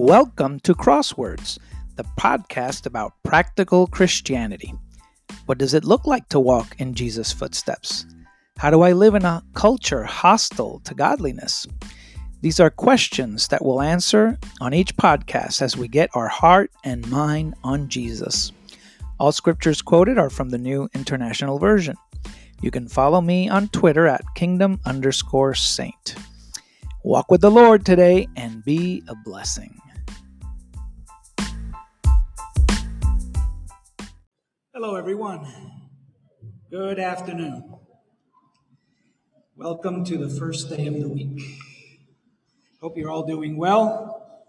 Welcome to Crosswords, the podcast about practical Christianity. What does it look like to walk in Jesus' footsteps? How do I live in a culture hostile to godliness? These are questions that we'll answer on each podcast as we get our heart and mind on Jesus. All scriptures quoted are from the New International Version. You can follow me on Twitter at kingdom underscore saint. Walk with the Lord today and be a blessing. Hello, everyone. Good afternoon. Welcome to the first day of the week. Hope you're all doing well,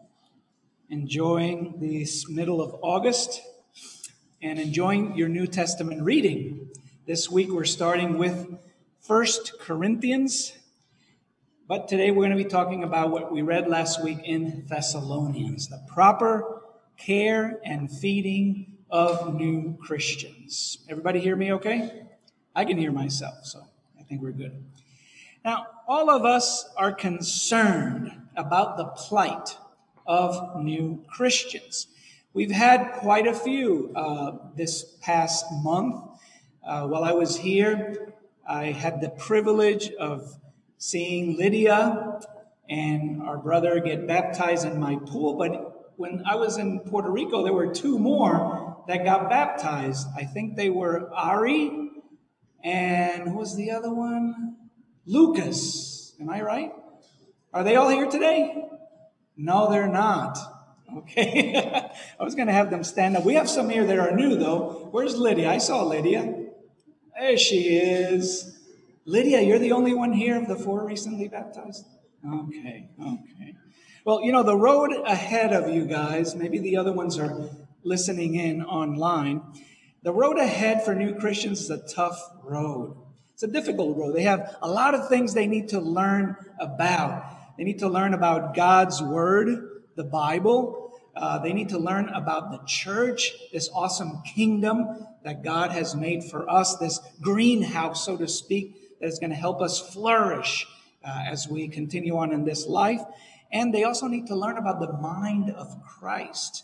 enjoying this middle of August, and enjoying your New Testament reading. This week we're starting with First Corinthians, but today we're going to be talking about what we read last week in Thessalonians the proper care and feeding of new Christians. Everybody hear me okay? I can hear myself, so I think we're good. Now, all of us are concerned about the plight of new Christians. We've had quite a few uh, this past month. Uh, while I was here, I had the privilege of seeing Lydia and our brother get baptized in my pool. But when I was in Puerto Rico, there were two more that got baptized. I think they were Ari and who was the other one? Lucas. Am I right? Are they all here today? No, they're not. Okay. I was going to have them stand up. We have some here that are new, though. Where's Lydia? I saw Lydia. There she is. Lydia, you're the only one here of the four recently baptized? Okay, okay. Well, you know, the road ahead of you guys, maybe the other ones are listening in online. The road ahead for new Christians is a tough road. It's a difficult road. They have a lot of things they need to learn about. They need to learn about God's Word, the Bible. Uh, they need to learn about the church, this awesome kingdom that God has made for us, this greenhouse, so to speak, that is going to help us flourish uh, as we continue on in this life. And they also need to learn about the mind of Christ.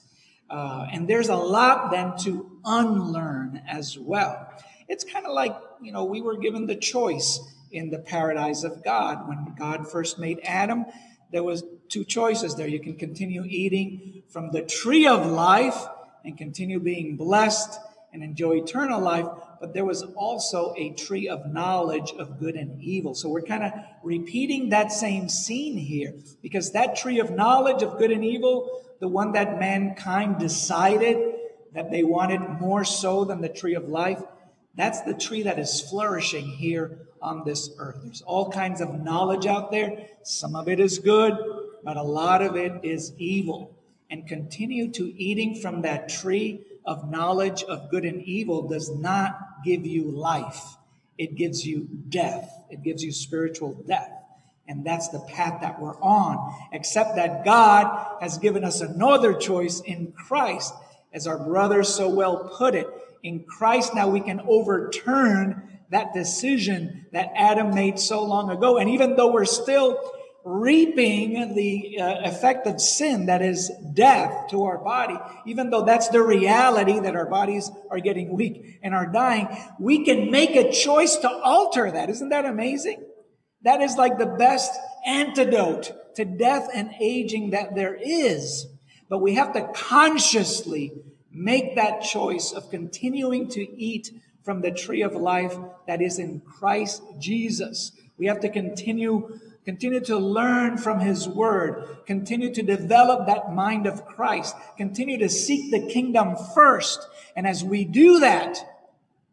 Uh, and there's a lot then to unlearn as well. It's kind of like, you know, we were given the choice in the paradise of God. When God first made Adam, there was two choices there. You can continue eating from the tree of life and continue being blessed and enjoy eternal life, but there was also a tree of knowledge of good and evil. So we're kind of repeating that same scene here because that tree of knowledge of good and evil, the one that mankind decided that they wanted more so than the tree of life, that's the tree that is flourishing here on this earth. There's all kinds of knowledge out there. Some of it is good, but a lot of it is evil. And continue to eating from that tree of knowledge of good and evil does not give you life. It gives you death. It gives you spiritual death. And that's the path that we're on, except that God has given us another choice in Christ. As our brother so well put it, in Christ now we can overturn that decision that Adam made so long ago. And even though we're still reaping the uh, effect of sin, that is death to our body, even though that's the reality that our bodies are getting weak and are dying, we can make a choice to alter that. Isn't that amazing? That is like the best antidote to death and aging that there is. But we have to consciously make that choice of continuing to eat from the tree of life that is in Christ Jesus. We have to continue continue to learn from his word, continue to develop that mind of Christ, continue to seek the kingdom first. And as we do that,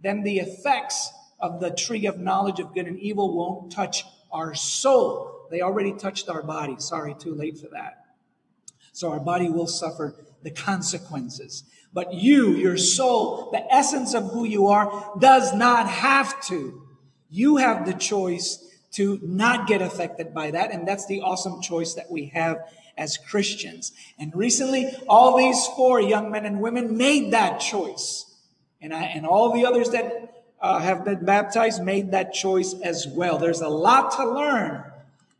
then the effects of the tree of knowledge of good and evil won't touch our soul. They already touched our body. Sorry, too late for that. So our body will suffer the consequences. But you, your soul, the essence of who you are, does not have to. You have the choice to not get affected by that. And that's the awesome choice that we have as Christians. And recently, all these four young men and women made that choice. And, I, and all the others that uh, have been baptized made that choice as well. There's a lot to learn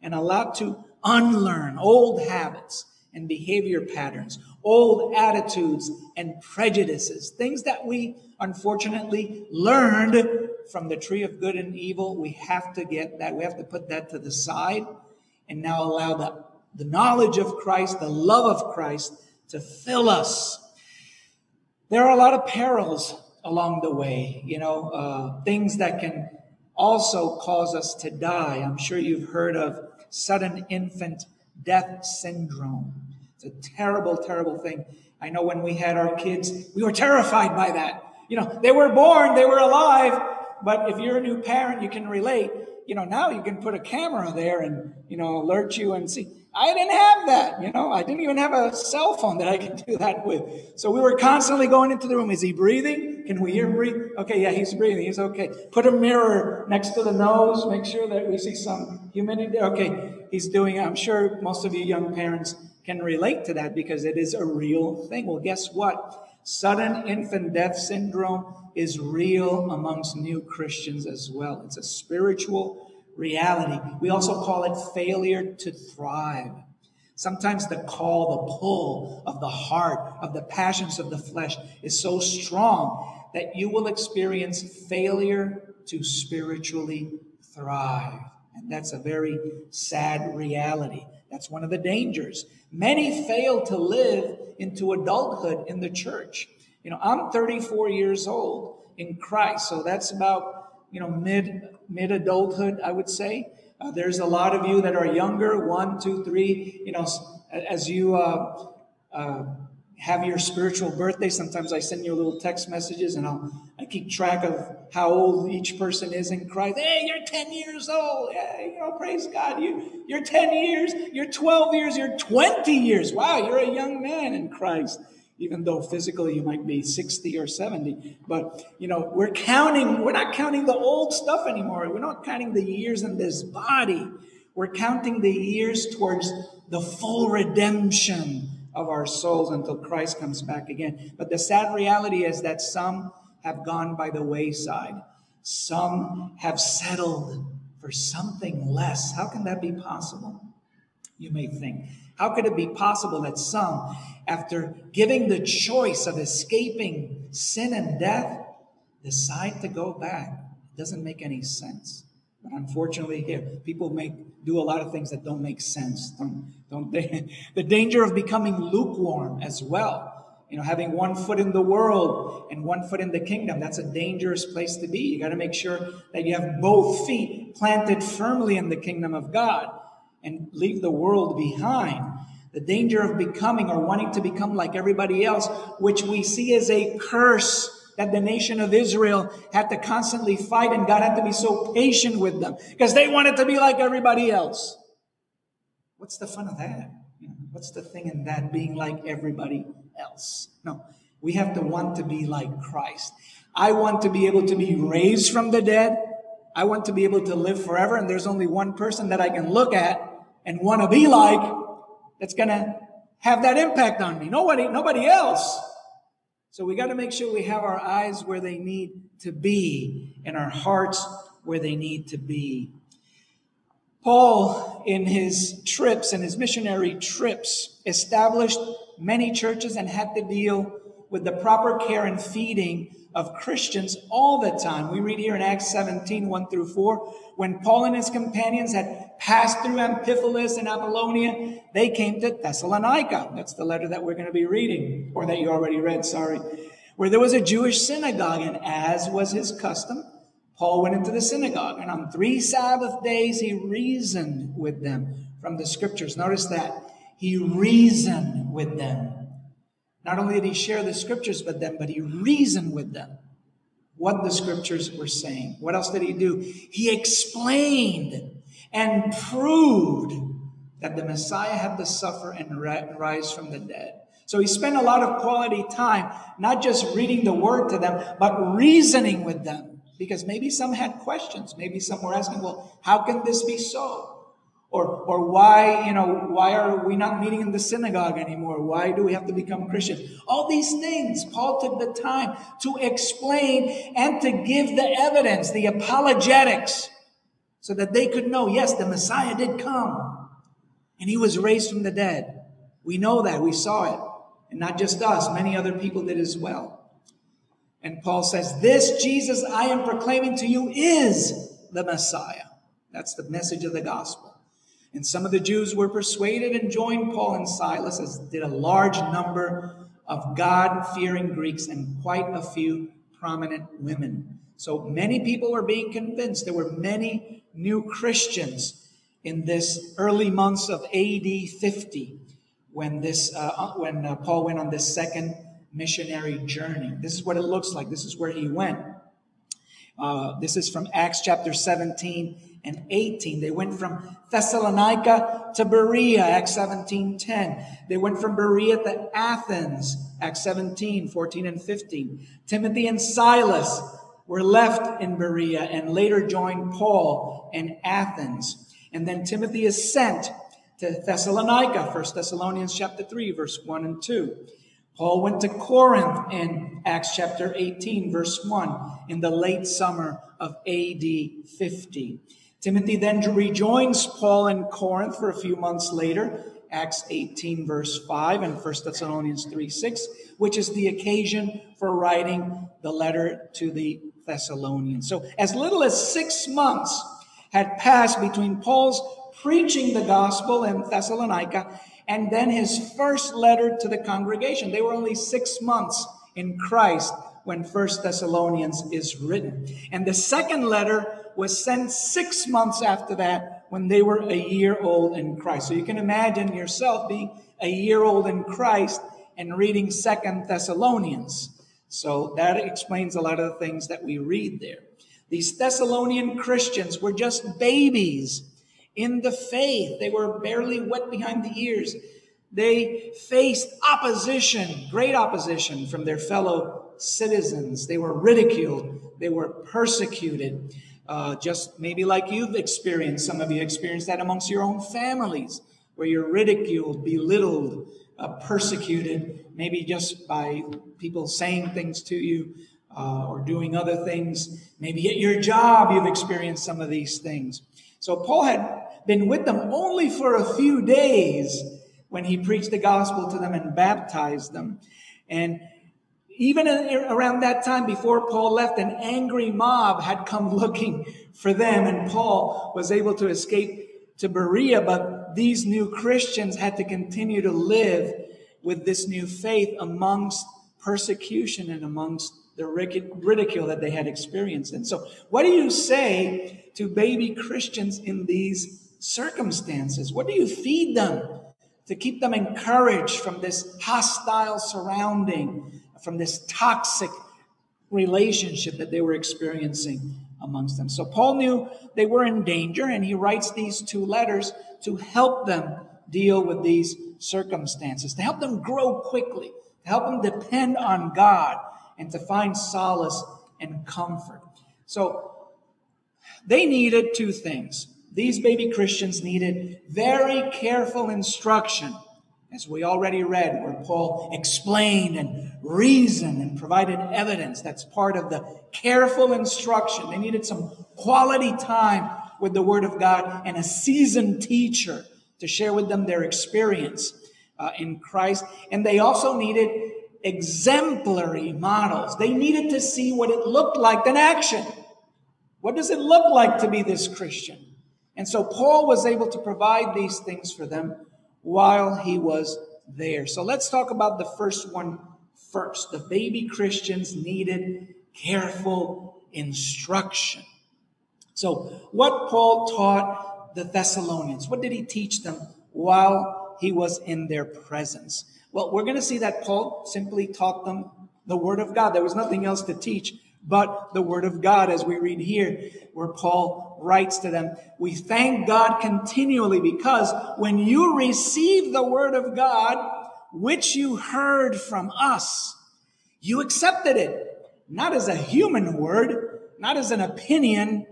and a lot to unlearn old habits and behavior patterns, old attitudes and prejudices, things that we unfortunately learned from the tree of good and evil. We have to get that, we have to put that to the side and now allow the, the knowledge of Christ, the love of Christ to fill us. There are a lot of perils along the way, you know, uh, things that can also cause us to die. I'm sure you've heard of sudden infant death syndrome. It's a terrible, terrible thing. I know when we had our kids, we were terrified by that. You know, they were born, they were alive, but if you're a new parent, you can relate. You know, now you can put a camera there and, you know, alert you and see. I didn't have that, you know. I didn't even have a cell phone that I could do that with. So we were constantly going into the room. Is he breathing? Can we hear him breathe? Okay, yeah, he's breathing. He's okay. Put a mirror next to the nose. Make sure that we see some humidity. Okay, he's doing it. I'm sure most of you young parents can relate to that because it is a real thing. Well, guess what? Sudden infant death syndrome is real amongst new Christians as well. It's a spiritual reality. We also call it failure to thrive. Sometimes the call, the pull of the heart, of the passions of the flesh is so strong that you will experience failure to spiritually thrive. And that's a very sad reality. That's one of the dangers. Many fail to live into adulthood in the church. You know, I'm 34 years old in Christ, so that's about, you know, mid mid adulthood, I would say. Uh, there's a lot of you that are younger, one, two, three. You know, as you uh, uh, have your spiritual birthday, sometimes I send you little text messages, and I'll I keep track of how old each person is in Christ. Hey, you're 10 years old. Yeah, you know, praise God. You you're 10 years. You're 12 years. You're 20 years. Wow, you're a young man in Christ even though physically you might be 60 or 70. But, you know, we're counting, we're not counting the old stuff anymore. We're not counting the years in this body. We're counting the years towards the full redemption of our souls until Christ comes back again. But the sad reality is that some have gone by the wayside. Some have settled for something less. How can that be possible? You may think. How could it be possible that some, after giving the choice of escaping sin and death, decide to go back? It doesn't make any sense. But unfortunately, here people make do a lot of things that don't make sense. Don't, don't they? The danger of becoming lukewarm as well. You know, having one foot in the world and one foot in the kingdom, that's a dangerous place to be. You got to make sure that you have both feet planted firmly in the kingdom of God and leave the world behind. The danger of becoming or wanting to become like everybody else, which we see as a curse that the nation of Israel had to constantly fight, and God had to be so patient with them because they wanted to be like everybody else. What's the fun of that? What's the thing in that being like everybody else? No, we have to want to be like Christ. I want to be able to be raised from the dead. I want to be able to live forever, and there's only one person that I can look at and want to be like that's going to have that impact on me. Nobody, nobody else. So we got to make sure we have our eyes where they need to be and our hearts where they need to be. Paul, in his trips and his missionary trips, established many churches and had to deal with the proper care and feeding of Christians all the time. We read here in Acts 17, 1 through 4, when Paul and his companions had passed through Amphipolis and Apollonia, they came to Thessalonica. That's the letter that we're going to be reading, or that you already read, sorry, where there was a Jewish synagogue, and as was his custom, Paul went into the synagogue, and on three Sabbath days he reasoned with them from the scriptures. Notice that. He reasoned with them. Not only did he share the scriptures with them, but he reasoned with them what the scriptures were saying. What else did he do? He explained and proved that the Messiah had to suffer and rise from the dead. So he spent a lot of quality time, not just reading the word to them, but reasoning with them. Because maybe some had questions. Maybe some were asking, well, how can this be so? Or, or why, you know, why are we not meeting in the synagogue anymore? Why do we have to become Christians? All these things, Paul took the time to explain and to give the evidence, the apologetics, so that they could know, yes, the Messiah did come and he was raised from the dead. We know that. We saw it. And not just us, many other people did as well. And Paul says, This Jesus I am proclaiming to you is the Messiah. That's the message of the gospel. And some of the Jews were persuaded and joined Paul and Silas, as did a large number of God fearing Greeks and quite a few prominent women. So many people were being convinced. There were many new Christians in this early months of AD 50 when this uh, uh, when uh, Paul went on this second missionary journey. This is what it looks like. This is where he went. Uh, this is from Acts chapter 17 and 18. They went from Thessalonica to Berea, Acts 17, 10. They went from Berea to Athens, Acts 17, 14 and 15. Timothy and Silas were left in Berea and later joined Paul in Athens. And then Timothy is sent to Thessalonica, 1 Thessalonians chapter 3, verse 1 and 2. Paul went to Corinth in Acts chapter 18, verse 1, in the late summer of AD 50. Timothy then rejoins Paul in Corinth for a few months later, Acts 18, verse 5, and 1 Thessalonians 3, 6, which is the occasion for writing the letter to the Thessalonians. So, as little as six months had passed between Paul's preaching the gospel in Thessalonica and then his first letter to the congregation. They were only six months in Christ when First Thessalonians is written. And the second letter was sent six months after that when they were a year old in Christ. So you can imagine yourself being a year old in Christ and reading Second Thessalonians. So that explains a lot of the things that we read there. These Thessalonian Christians were just babies in the faith. They were barely wet behind the ears. They faced opposition, great opposition from their fellow citizens. They were ridiculed. They were persecuted. Uh, just maybe like you've experienced, some of you experienced that amongst your own families, where you're ridiculed, belittled, uh, persecuted, maybe just by people saying things to you uh, or doing other things. Maybe at your job, you've experienced some of these things. So Paul had been with them only for a few days when he preached the gospel to them and baptized them. And even around that time before Paul left, an angry mob had come looking for them, and Paul was able to escape to Berea. But these new Christians had to continue to live with this new faith amongst persecution and amongst the ridicule that they had experienced. And so, what do you say to baby Christians in these circumstances? What do you feed them to keep them encouraged from this hostile surrounding, from this toxic relationship that they were experiencing amongst them? So Paul knew they were in danger, and he writes these two letters to help them deal with these circumstances, to help them grow quickly, to help them depend on God, and to find solace and comfort. So they needed two things these baby Christians needed very careful instruction, as we already read, where Paul explained and reasoned and provided evidence. That's part of the careful instruction. They needed some quality time with the Word of God and a seasoned teacher to share with them their experience uh, in Christ. And they also needed exemplary models. They needed to see what it looked like in action. What does it look like to be this Christian? And so Paul was able to provide these things for them while he was there. So let's talk about the first one first. The baby Christians needed careful instruction. So, what Paul taught the Thessalonians, what did he teach them while he was in their presence? Well, we're going to see that Paul simply taught them the Word of God. There was nothing else to teach but the Word of God, as we read here, where Paul writes to them. We thank God continually because when you receive the Word of God, which you heard from us, you accepted it, not as a human word, not as an opinion,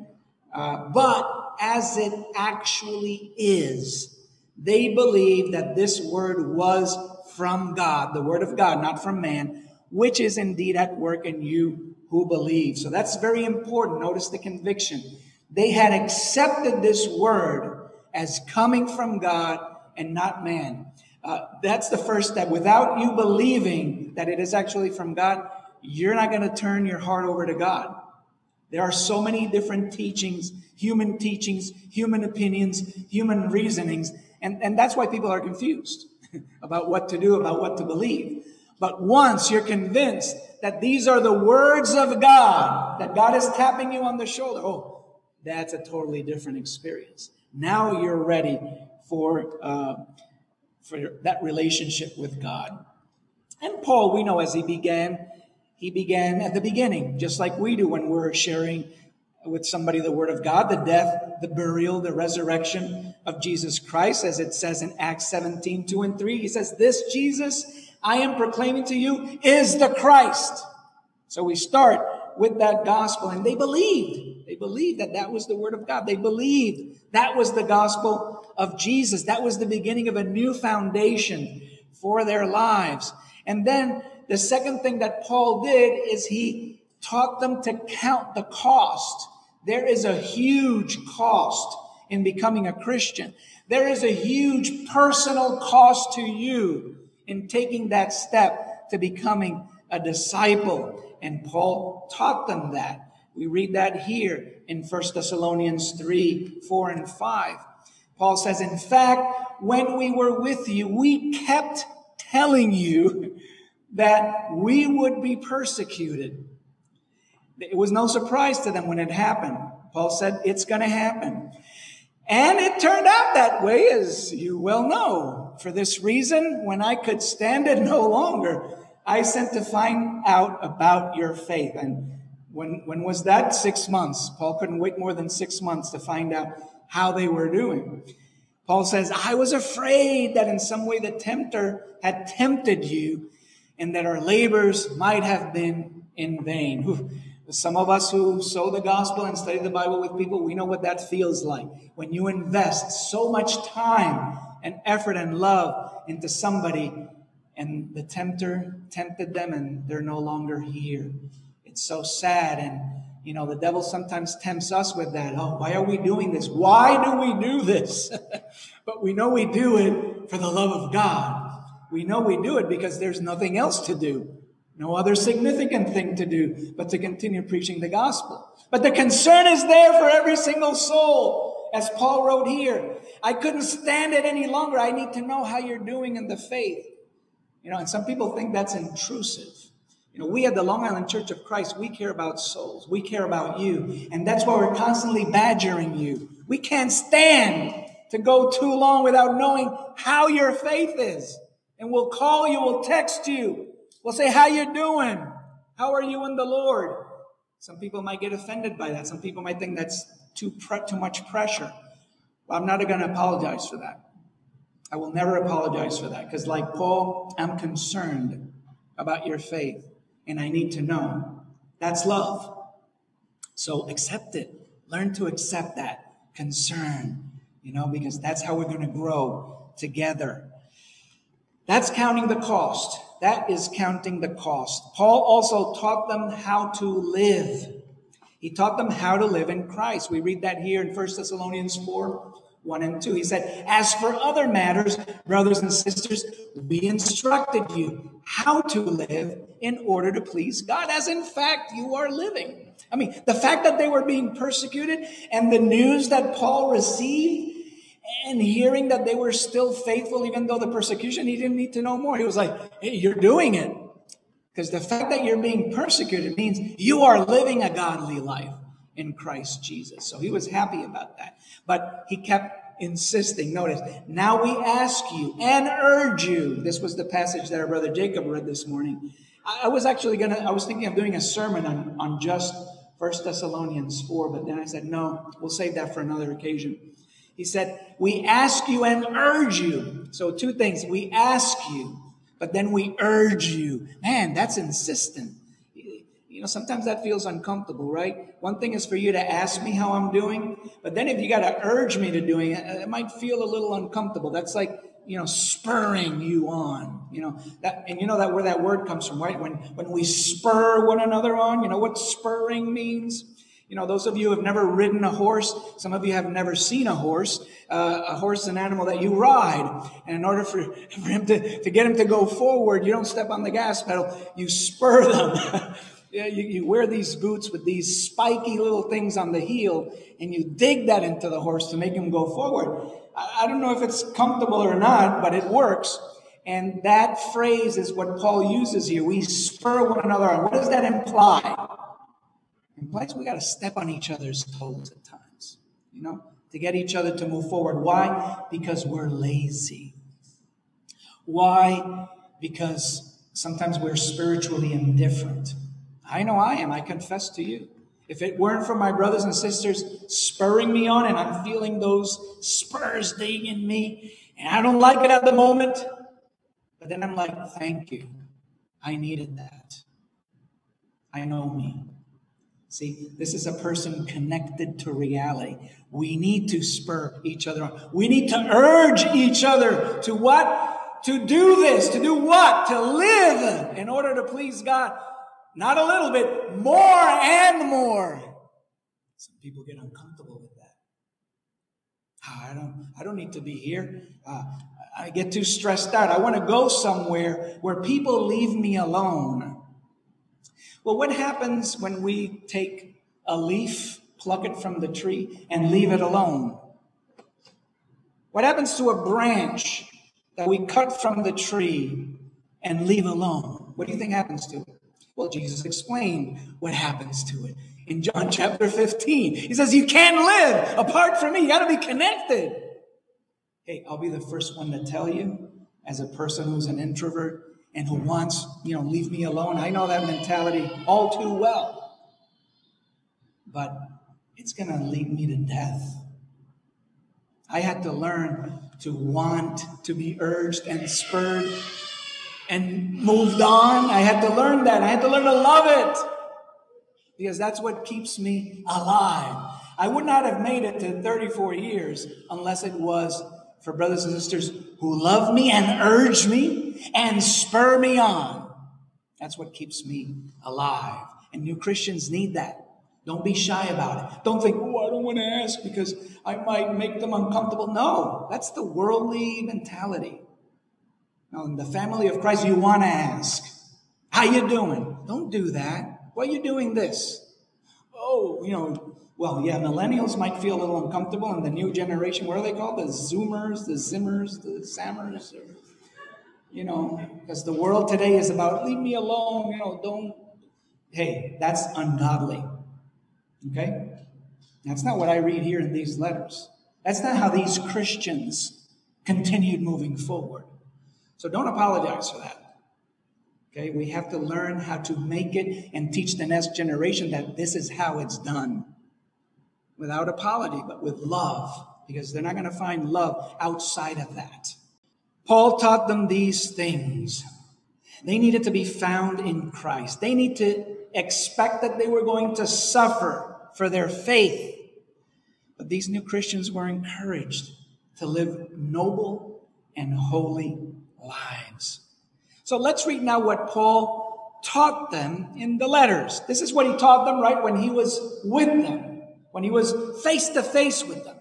uh, but as it actually is. They believe that this word was from God, the Word of God, not from man, which is indeed at work in you who believe. So that's very important. Notice the conviction. They had accepted this word as coming from God and not man. Uh, that's the first step. Without you believing that it is actually from God, you're not going to turn your heart over to God. There are so many different teachings, human teachings, human opinions, human reasonings, and, and that's why people are confused about what to do, about what to believe. But once you're convinced that these are the words of God, that God is tapping you on the shoulder, oh, that's a totally different experience. Now you're ready for, uh, for that relationship with God. And Paul, we know as he began, he began at the beginning, just like we do when we're sharing with somebody the word of God, the death, the burial, the resurrection of Jesus Christ, as it says in Acts 17, 2 and 3. He says, This Jesus I am proclaiming to you is the Christ. So we start with that gospel and they believed. They believed that that was the word of God. They believed that was the gospel of Jesus. That was the beginning of a new foundation for their lives. And then the second thing that Paul did is he taught them to count the cost. There is a huge cost in becoming a Christian. There is a huge personal cost to you in taking that step to becoming a disciple. And Paul taught them that. We read that here in 1 Thessalonians 3, 4, and 5. Paul says, In fact, when we were with you, we kept telling you that we would be persecuted. It was no surprise to them when it happened. Paul said, It's going to happen. And it turned out that way, as you well know. For this reason, when I could stand it no longer, I sent to find out about your faith. And when, when was that? Six months. Paul couldn't wait more than six months to find out how they were doing. Paul says, I was afraid that in some way the tempter had tempted you and that our labors might have been in vain. Some of us who sow the gospel and study the Bible with people, we know what that feels like. When you invest so much time and effort and love into somebody and the tempter tempted them and they're no longer here. It's so sad. And, you know, the devil sometimes tempts us with that. Oh, why are we doing this? Why do we do this? but we know we do it for the love of God. We know we do it because there's nothing else to do. No other significant thing to do but to continue preaching the gospel. But the concern is there for every single soul. As Paul wrote here, I couldn't stand it any longer. I need to know how you're doing in the faith. You know, and some people think that's intrusive. You know, we at the Long Island Church of Christ, we care about souls. We care about you. And that's why we're constantly badgering you. We can't stand to go too long without knowing how your faith is. And we'll call you, we'll text you, We'll say, how you doing? How are you in the Lord? Some people might get offended by that. Some people might think that's too, pre- too much pressure. Well, I'm not going to apologize for that. I will never apologize for that because, like Paul, I'm concerned about your faith and I need to know. That's love. So accept it. Learn to accept that concern, you know, because that's how we're going to grow together. That's counting the cost. That is counting the cost. Paul also taught them how to live. He taught them how to live in Christ. We read that here in 1 Thessalonians 4 1 and 2. He said, As for other matters, brothers and sisters, we instructed you how to live in order to please God, as in fact you are living. I mean, the fact that they were being persecuted and the news that Paul received and hearing that they were still faithful, even though the persecution, he didn't need to know more. He was like, hey, you're doing it. Because the fact that you're being persecuted means you are living a godly life in Christ Jesus. So he was happy about that. But he kept insisting. Notice, now we ask you and urge you. This was the passage that our brother Jacob read this morning. I was actually going to, I was thinking of doing a sermon on, on just First Thessalonians 4, but then I said, no, we'll save that for another occasion. He said, We ask you and urge you. So, two things. We ask you, but then we urge you. Man, that's insistent. You know, sometimes that feels uncomfortable, right? One thing is for you to ask me how I'm doing, but then if you got to urge me to doing it, it might feel a little uncomfortable. That's like, you know, spurring you on, you know, that, and you know that where that word comes from, right? When, when we spur one another on, you know what spurring means? You know, those of you who have never ridden a horse, some of you have never seen a horse. Uh, a horse is an animal that you ride. And in order for, for him to, to get him to go forward, you don't step on the gas pedal, you spur them. you, you wear these boots with these spiky little things on the heel, and you dig that into the horse to make him go forward. I, I don't know if it's comfortable or not, but it works. And that phrase is what Paul uses here. We spur one another on. What does that imply? Implies we got to step on each other's toes at times, you know, to get each other to move forward. Why? Because we're lazy. Why? Because sometimes we're spiritually indifferent. I know I am. I confess to you. If it weren't for my brothers and sisters spurring me on and I'm feeling those spurs digging in me and I don't like it at the moment, but then I'm like, thank you. I needed that. I know me. See, this is a person connected to reality. We need to spur each other on. We need to urge each other to what? To do this. To do what? To live in order to please God. Not a little bit, more and more. Some people get uncomfortable with that. Ah, I don't, I don't need to be here. Uh, I get too stressed out. I want to go somewhere where people leave me alone. Well, what happens when we take a leaf, pluck it from the tree, and leave it alone? What happens to a branch that we cut from the tree and leave alone? What do you think happens to it? Well, Jesus explained what happens to it in John chapter 15. He says, You can't live apart from me. You got to be connected. Hey, I'll be the first one to tell you, as a person who's an introvert, and who wants, you know, leave me alone. I know that mentality all too well. But it's going to lead me to death. I had to learn to want to be urged and spurred and moved on. I had to learn that. I had to learn to love it because that's what keeps me alive. I would not have made it to 34 years unless it was for brothers and sisters who love me and urge me and spur me on. That's what keeps me alive. And new Christians need that. Don't be shy about it. Don't think, oh, I don't want to ask because I might make them uncomfortable. No, that's the worldly mentality. Now, in the family of Christ, you want to ask, how you doing? Don't do that. Why are you doing this? Oh, you know, well, yeah, millennials might feel a little uncomfortable, and the new generation, what are they called? The Zoomers, the Zimmers, the Sammers, or, you know, because the world today is about leave me alone, you know, don't. Hey, that's ungodly. Okay? That's not what I read here in these letters. That's not how these Christians continued moving forward. So don't apologize for that. Okay? We have to learn how to make it and teach the next generation that this is how it's done without apology, but with love, because they're not going to find love outside of that. Paul taught them these things. They needed to be found in Christ. They need to expect that they were going to suffer for their faith. But these new Christians were encouraged to live noble and holy lives. So let's read now what Paul taught them in the letters. This is what he taught them right when he was with them when he was face to face with them.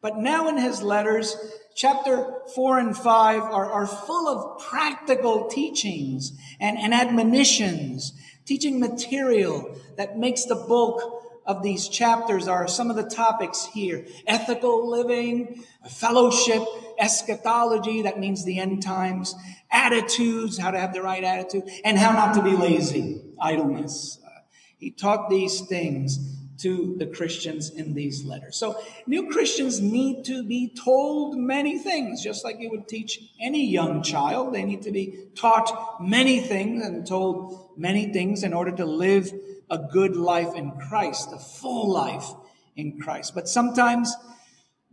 But now in his letters, chapter four and five are, are full of practical teachings and, and admonitions, teaching material that makes the bulk of these chapters are some of the topics here. Ethical living, fellowship, eschatology, that means the end times, attitudes, how to have the right attitude, and how not to be lazy, idleness. Uh, he taught these things to the Christians in these letters. So, new Christians need to be told many things, just like you would teach any young child. They need to be taught many things and told many things in order to live a good life in Christ, a full life in Christ. But sometimes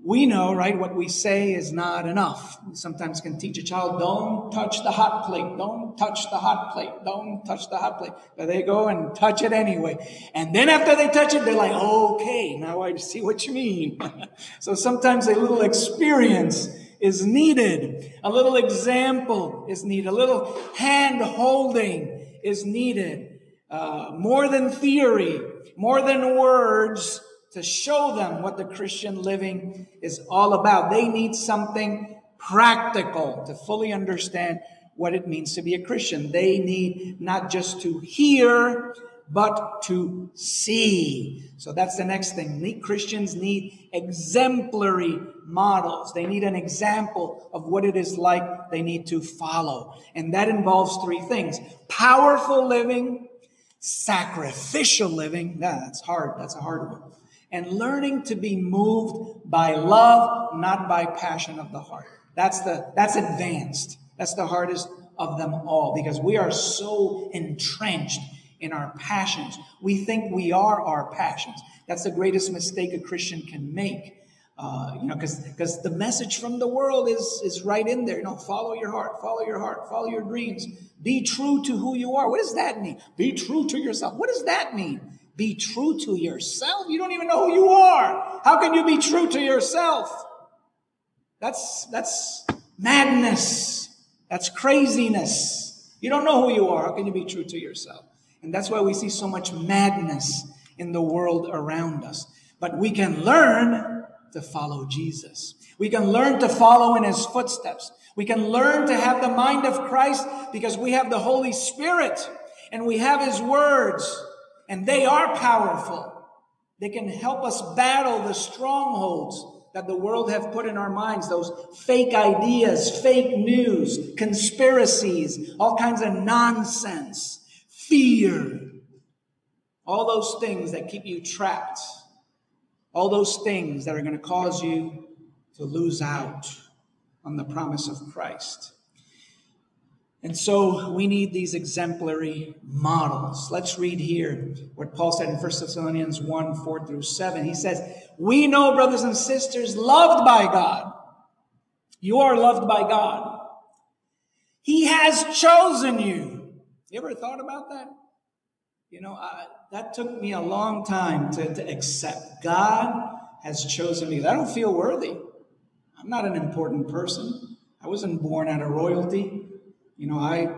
we know, right, what we say is not enough. We sometimes can teach a child, don't touch the hot plate, don't touch the hot plate, don't touch the hot plate. But they go and touch it anyway. And then after they touch it, they're like, okay, now I see what you mean. so sometimes a little experience is needed. A little example is needed. A little hand holding is needed. uh, more than theory, more than words to show them what the Christian living is all about. They need something practical to fully understand what it means to be a Christian. They need not just to hear, but to see. So that's the next thing. Christians need exemplary models. They need an example of what it is like they need to follow. And that involves three things. Powerful living, sacrificial living. that's hard. That's a hard one. And learning to be moved by love, not by passion of the heart. That's the, that's advanced. That's the hardest of them all because we are so entrenched in our passions. We think we are our passions. That's the greatest mistake a Christian can make. Uh, you know, because the message from the world is is right in there. You know, follow your heart, follow your heart, follow your dreams. Be true to who you are. What does that mean? Be true to yourself. What does that mean? Be true to yourself. You don't even know who you are. How can you be true to yourself? That's that's madness. That's craziness. You don't know who you are. How can you be true to yourself? And that's why we see so much madness in the world around us. But we can learn to follow Jesus. We can learn to follow in his footsteps. We can learn to have the mind of Christ because we have the Holy Spirit and we have his words and they are powerful. They can help us battle the strongholds that the world have put in our minds, those fake ideas, fake news, conspiracies, all kinds of nonsense fear, all those things that keep you trapped, all those things that are going to cause you to lose out on the promise of Christ. And so we need these exemplary models. Let's read here what Paul said in 1 Thessalonians 1 4 through 7. He says, We know, brothers and sisters, loved by God. You are loved by God. He has chosen you you ever thought about that? You know, I, that took me a long time to, to accept. God has chosen me. I don't feel worthy. I'm not an important person. I wasn't born out of royalty. You know, I,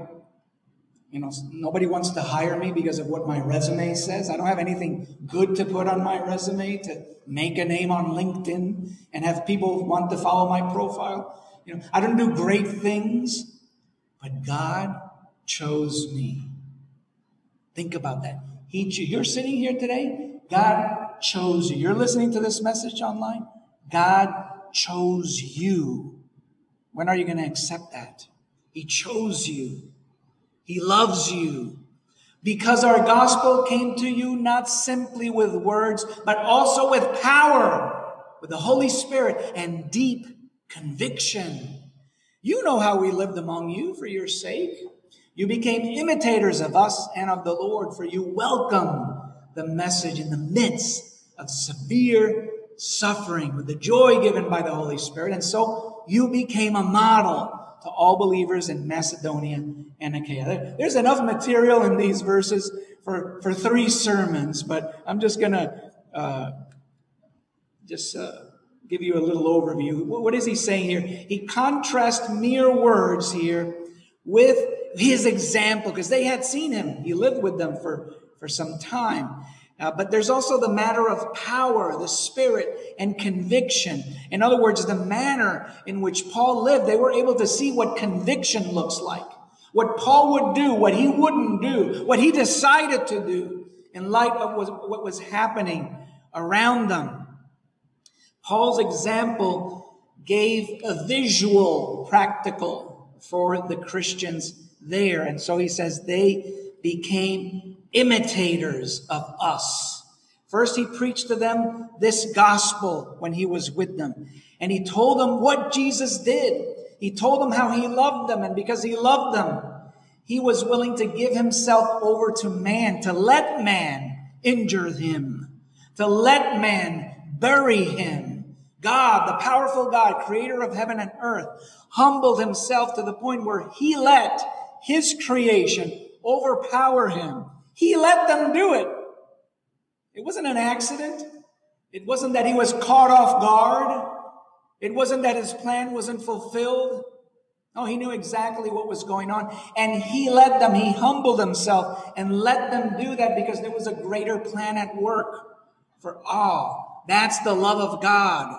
you know, nobody wants to hire me because of what my resume says. I don't have anything good to put on my resume to make a name on LinkedIn and have people want to follow my profile. You know, I don't do great things, but God chose me. Think about that. He, you're sitting here today. God chose you. You're listening to this message online. God chose you. When are you going to accept that? He chose you. He loves you. Because our gospel came to you not simply with words, but also with power, with the Holy Spirit and deep conviction. You know how we lived among you for your sake. You became imitators of us and of the Lord, for you welcome the message in the midst of severe suffering with the joy given by the Holy Spirit. And so you became a model to all believers in Macedonia and Achaia. There's enough material in these verses for, for three sermons, but I'm just going to uh, just uh, give you a little overview. What is he saying here? He contrasts mere words here with his example because they had seen him. He lived with them for, for some time. Uh, but there's also the matter of power, the spirit, and conviction. In other words, the manner in which Paul lived, they were able to see what conviction looks like, what Paul would do, what he wouldn't do, what he decided to do in light of what was happening around them. Paul's example gave a visual, practical for the Christians there. And so he says they became imitators of us. First, he preached to them this gospel when he was with them. And he told them what Jesus did. He told them how he loved them. And because he loved them, he was willing to give himself over to man, to let man injure him, to let man bury him. God, the powerful God, creator of heaven and earth, humbled himself to the point where he let his creation overpower him. He let them do it. It wasn't an accident. It wasn't that he was caught off guard. It wasn't that his plan wasn't fulfilled. No, he knew exactly what was going on. And he let them, he humbled himself and let them do that because there was a greater plan at work for all. That's the love of God.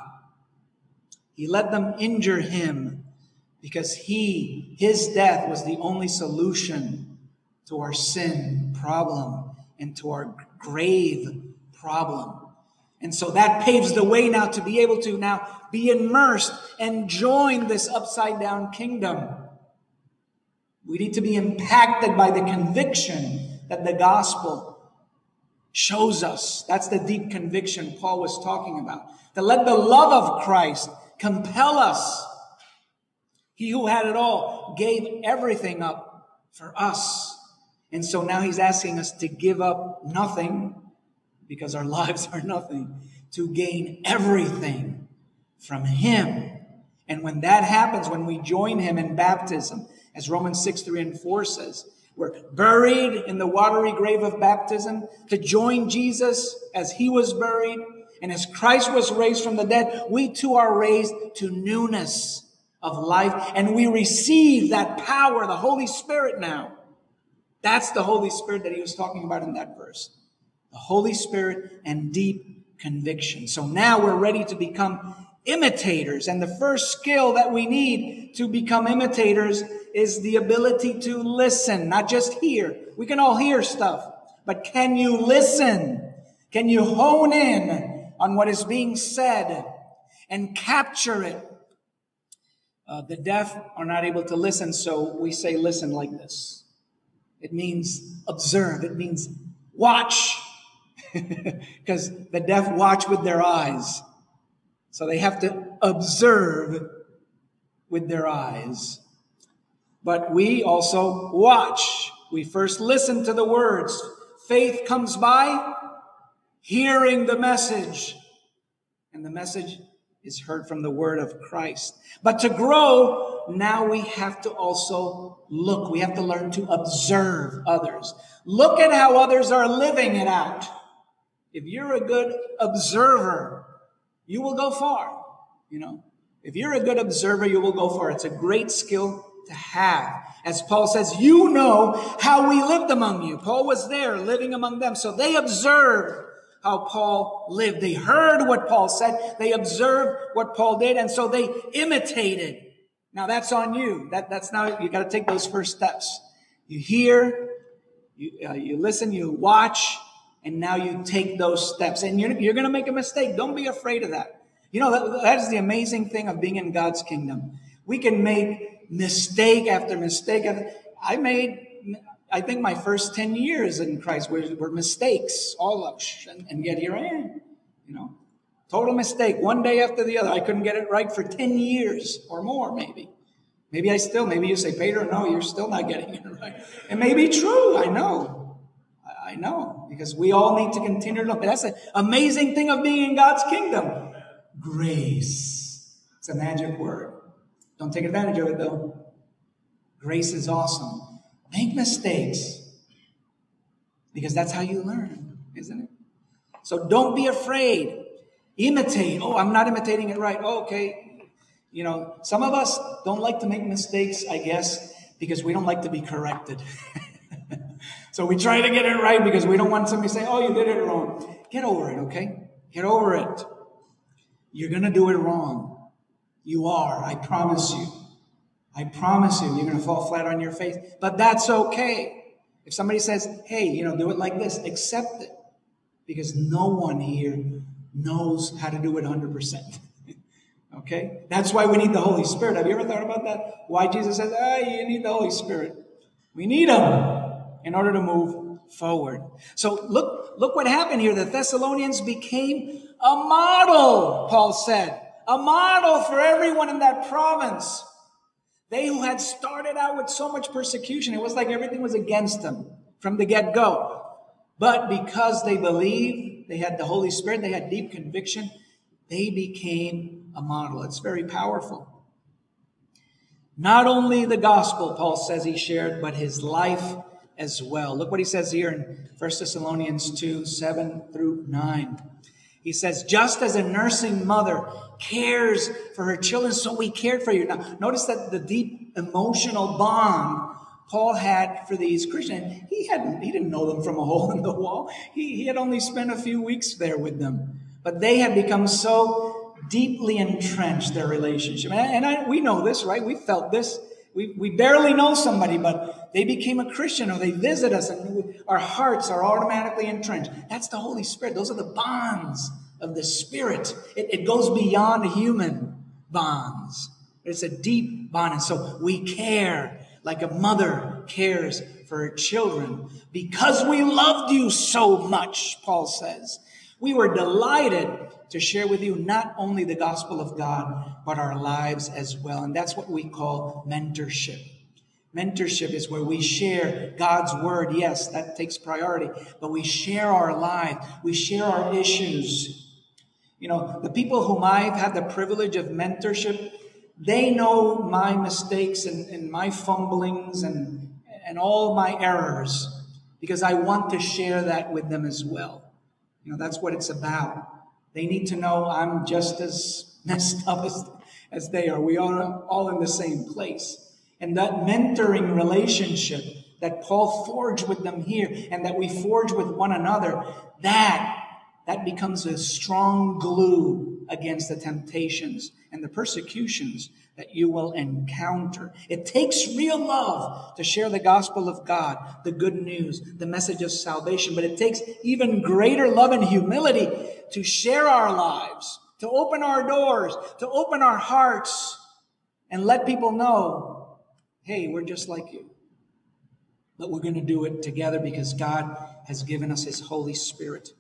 He let them injure him because he, his death was the only solution to our sin problem and to our grave problem. And so that paves the way now to be able to now be immersed and join this upside down kingdom. We need to be impacted by the conviction that the gospel shows us. That's the deep conviction Paul was talking about. To let the love of Christ compel us. He who had it all gave everything up for us. And so now he's asking us to give up nothing because our lives are nothing, to gain everything from Him. And when that happens, when we join Him in baptism, as Romans 6, 3 and 4 says, we're buried in the watery grave of baptism to join Jesus as He was buried. And as Christ was raised from the dead, we too are raised to newness of life. And we receive that power, the Holy Spirit now. That's the Holy Spirit that he was talking about in that verse the Holy Spirit and deep conviction. So now we're ready to become imitators. And the first skill that we need to become imitators is the ability to listen, not just hear. We can all hear stuff, but can you listen? Can you hone in on what is being said and capture it? Uh, the deaf are not able to listen, so we say listen like this. It means observe. It means watch because the deaf watch with their eyes. So they have to observe with their eyes. But we also watch. We first listen to the words. Faith comes by hearing the message. And the message is heard from the word of Christ. But to grow, now we have to also look. We have to learn to observe others. Look at how others are living it out. If you're a good observer, you will go far. You know, if you're a good observer, you will go far. It's a great skill to have. As Paul says, you know how we lived among you. Paul was there living among them. So they observed how Paul lived. They heard what Paul said. They observed what Paul did. And so they imitated. Now that's on you. That, that's now, you got to take those first steps. You hear, you, uh, you listen, you watch, and now you take those steps and you're, you're going to make a mistake. Don't be afraid of that. You know, that, that is the amazing thing of being in God's kingdom. We can make mistake after mistake. I made, I think my first 10 years in Christ were, were mistakes, all of, and, and yet here I am, you know, total mistake, one day after the other. I couldn't get it right for 10 years or more, maybe. Maybe I still, maybe you say, Peter, no, you're still not getting it right. It may be true, I know. I know, because we all need to continue to look. That's the amazing thing of being in God's kingdom. Grace. It's a magic word. Don't take advantage of it though. Grace is awesome. Make mistakes. Because that's how you learn, isn't it? So don't be afraid. Imitate. Oh, I'm not imitating it right. Oh, okay. You know, some of us don't like to make mistakes, I guess, because we don't like to be corrected. So we try to get it right because we don't want somebody to say, oh, you did it wrong. Get over it, okay? Get over it. You're going to do it wrong. You are. I promise you. I promise you, you're going to fall flat on your face. But that's okay. If somebody says, hey, you know, do it like this, accept it. Because no one here knows how to do it 100%. okay? That's why we need the Holy Spirit. Have you ever thought about that? Why Jesus says, ah, you need the Holy Spirit. We need Him in order to move forward. So look, look what happened here. The Thessalonians became a model, Paul said, a model for everyone in that province. They who had started out with so much persecution, it was like everything was against them from the get go. But because they believed, they had the Holy Spirit, they had deep conviction, they became a model. It's very powerful. Not only the gospel, Paul says he shared, but his life as well. Look what he says here in 1 Thessalonians 2 7 through 9. He says, just as a nursing mother cares for her children, so we cared for you. Now, notice that the deep emotional bond Paul had for these Christians. He hadn't, he didn't know them from a hole in the wall. He, he had only spent a few weeks there with them. But they had become so deeply entrenched, their relationship. And, and I, we know this, right? We felt this. We, we barely know somebody, but they became a Christian or they visit us and we, our hearts are automatically entrenched. That's the Holy Spirit. Those are the bonds of the Spirit. It, it goes beyond human bonds. It's a deep bond. And so we care like a mother cares for her children. Because we loved you so much, Paul says, we were delighted to share with you not only the gospel of God, but our lives as well. And that's what we call mentorship. Mentorship is where we share God's word. Yes, that takes priority, but we share our life. We share our issues. You know, the people whom I've had the privilege of mentorship they know my mistakes and, and my fumblings and, and all my errors because I want to share that with them as well. You know, that's what it's about. They need to know I'm just as messed up as, as they are. We are all in the same place. And that mentoring relationship that Paul forged with them here and that we forge with one another, that, that becomes a strong glue against the temptations and the persecutions that you will encounter. It takes real love to share the gospel of God, the good news, the message of salvation, but it takes even greater love and humility to share our lives, to open our doors, to open our hearts, and let people know, hey, we're just like you. But we're going to do it together because God has given us His Holy Spirit.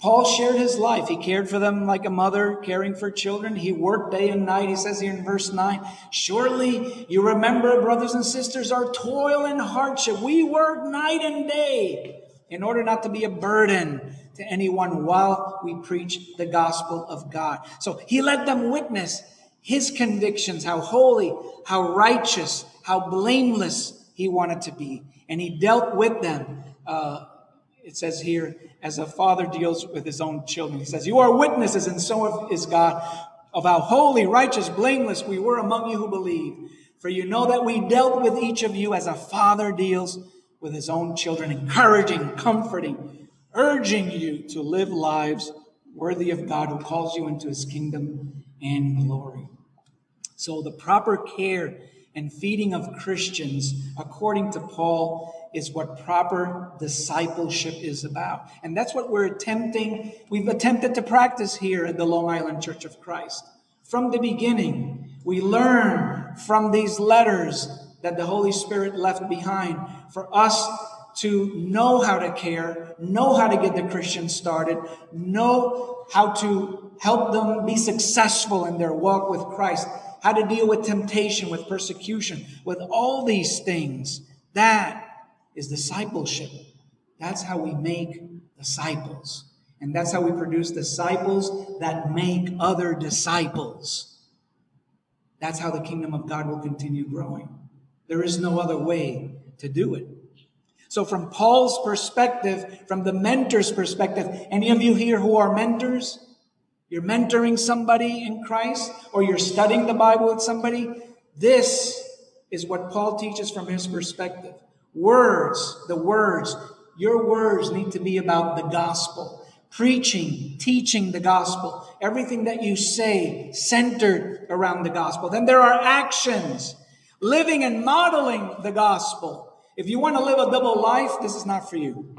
Paul shared his life. He cared for them like a mother caring for children. He worked day and night. He says here in verse 9, Surely you remember, brothers and sisters, our toil and hardship. We work night and day in order not to be a burden to anyone while we preach the gospel of God. So he let them witness his convictions, how holy, how righteous, how blameless he wanted to be. And he dealt with them. Uh, it says here, as a father deals with his own children. He says, You are witnesses, and so is God, of how holy, righteous, blameless we were among you who believe. For you know that we dealt with each of you as a father deals with his own children, encouraging, comforting, urging you to live lives worthy of God who calls you into his kingdom and glory. So the proper care and feeding of Christians, according to Paul, is what proper discipleship is about. And that's what we're attempting, we've attempted to practice here at the Long Island Church of Christ. From the beginning, we learn from these letters that the Holy Spirit left behind for us to know how to care, know how to get the Christians started, know how to help them be successful in their walk with Christ, how to deal with temptation, with persecution, with all these things. That is discipleship. That's how we make disciples. And that's how we produce disciples that make other disciples. That's how the kingdom of God will continue growing. There is no other way to do it. So, from Paul's perspective, from the mentor's perspective, any of you here who are mentors, you're mentoring somebody in Christ, or you're studying the Bible with somebody, this is what Paul teaches from his perspective. Words, the words, your words need to be about the gospel. Preaching, teaching the gospel, everything that you say centered around the gospel. Then there are actions, living and modeling the gospel. If you want to live a double life, this is not for you.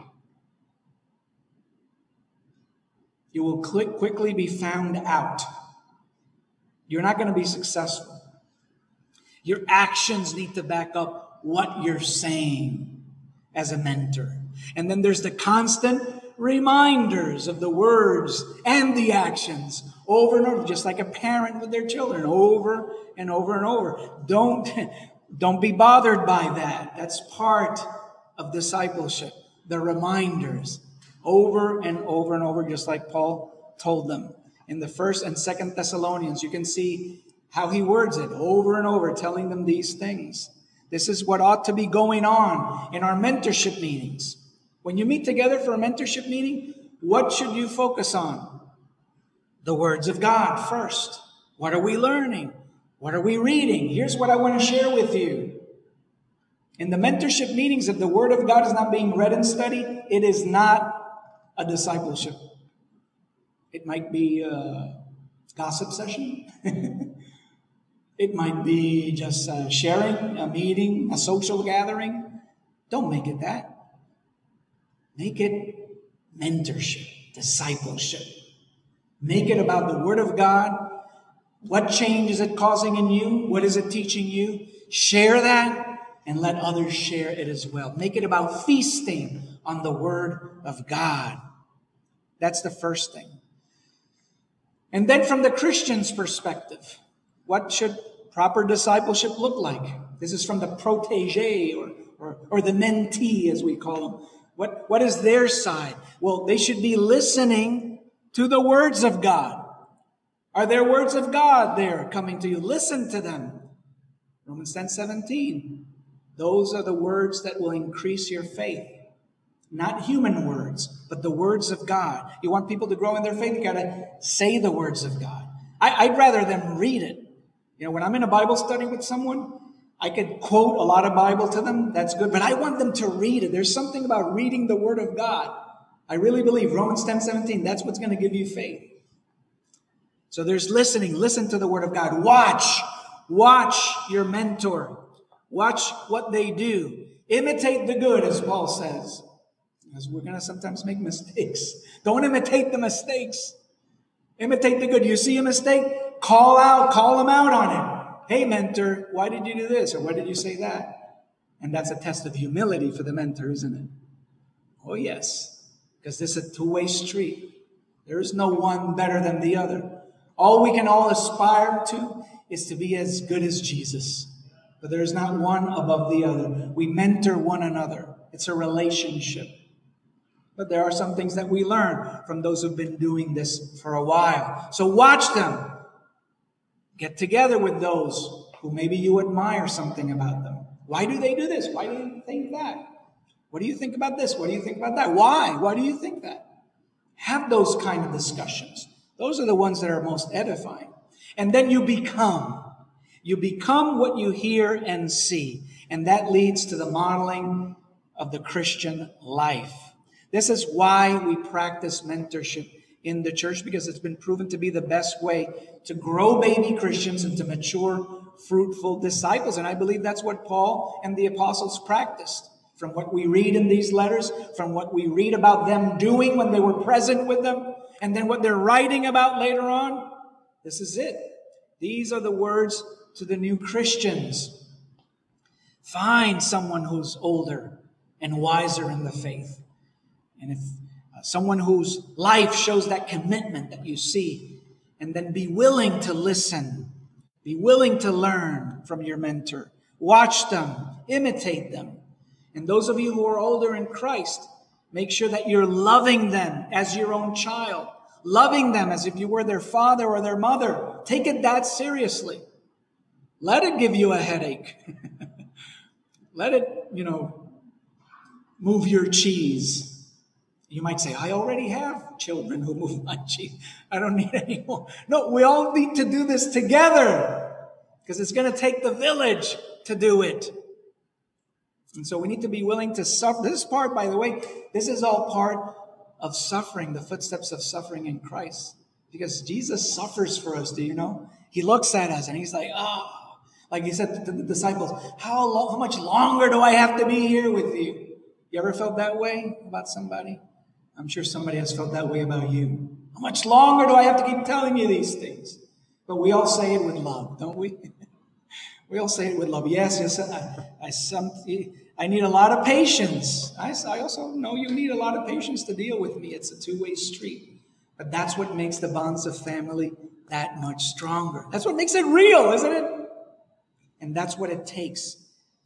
You will quickly be found out. You're not going to be successful. Your actions need to back up what you're saying as a mentor. And then there's the constant reminders of the words and the actions over and over, just like a parent with their children, over and over and over. Don't, don't be bothered by that. That's part of discipleship. The reminders over and over and over, just like Paul told them. In the first and second Thessalonians, you can see how he words it over and over, telling them these things. This is what ought to be going on in our mentorship meetings. When you meet together for a mentorship meeting, what should you focus on? The words of God first. What are we learning? What are we reading? Here's what I want to share with you. In the mentorship meetings, if the Word of God is not being read and studied, it is not a discipleship. It might be a gossip session. it might be just sharing, a meeting, a social gathering. Don't make it that. Make it mentorship, discipleship. Make it about the Word of God. What change is it causing in you? What is it teaching you? Share that and let others share it as well. Make it about feasting on the Word of God. That's the first thing. And then, from the Christian's perspective, what should proper discipleship look like? This is from the protege or, or, or the mentee, as we call them. What, what is their side? Well, they should be listening to the words of God. Are there words of God there coming to you? Listen to them. Romans 10 17. Those are the words that will increase your faith. Not human words, but the words of God. You want people to grow in their faith, you gotta say the words of God. I, would rather them read it. You know, when I'm in a Bible study with someone, I could quote a lot of Bible to them. That's good. But I want them to read it. There's something about reading the Word of God. I really believe Romans 10 17, that's what's going to give you faith. So there's listening. Listen to the Word of God. Watch. Watch your mentor. Watch what they do. Imitate the good, as Paul says. Because we're going to sometimes make mistakes. Don't imitate the mistakes. Imitate the good. You see a mistake? Call out, call them out on it. Hey, mentor, why did you do this? Or why did you say that? And that's a test of humility for the mentor, isn't it? Oh, yes. Because this is a two way street. There is no one better than the other. All we can all aspire to is to be as good as Jesus but there is not one above the other. We mentor one another. It's a relationship. But there are some things that we learn from those who've been doing this for a while. So watch them. Get together with those who maybe you admire something about them. Why do they do this? Why do you think that? What do you think about this? What do you think about that? Why? Why do you think that? Have those kind of discussions. Those are the ones that are most edifying. And then you become you become what you hear and see, and that leads to the modeling of the Christian life. This is why we practice mentorship in the church because it's been proven to be the best way to grow baby Christians and to mature, fruitful disciples. And I believe that's what Paul and the apostles practiced. From what we read in these letters, from what we read about them doing when they were present with them, and then what they're writing about later on, this is it. These are the words to the new Christians. Find someone who's older and wiser in the faith. And if someone whose life shows that commitment that you see, and then be willing to listen, be willing to learn from your mentor. Watch them, imitate them. And those of you who are older in Christ, make sure that you're loving them as your own child, loving them as if you were their father or their mother. Take it that seriously. Let it give you a headache. Let it, you know, move your cheese. You might say, I already have children who move my cheese. I don't need any more. No, we all need to do this together because it's going to take the village to do it. And so we need to be willing to suffer. This part, by the way, this is all part of suffering, the footsteps of suffering in Christ. Because Jesus suffers for us, do you know? He looks at us and he's like, ah, oh, like he said to the disciples, how, long, how much longer do I have to be here with you? You ever felt that way about somebody? I'm sure somebody has felt that way about you. How much longer do I have to keep telling you these things? But we all say it with love, don't we? we all say it with love. Yes, yes, I, I, some, I need a lot of patience. I, I also know you need a lot of patience to deal with me. It's a two way street. But that's what makes the bonds of family that much stronger. That's what makes it real, isn't it? And that's what it takes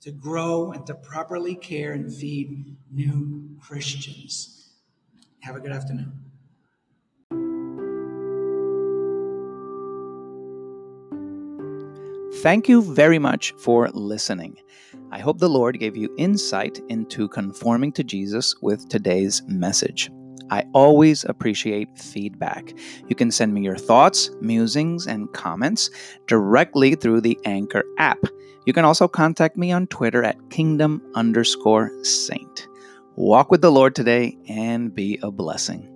to grow and to properly care and feed new Christians. Have a good afternoon. Thank you very much for listening. I hope the Lord gave you insight into conforming to Jesus with today's message. I always appreciate feedback. You can send me your thoughts, musings, and comments directly through the Anchor app. You can also contact me on Twitter at kingdom underscore saint. Walk with the Lord today and be a blessing.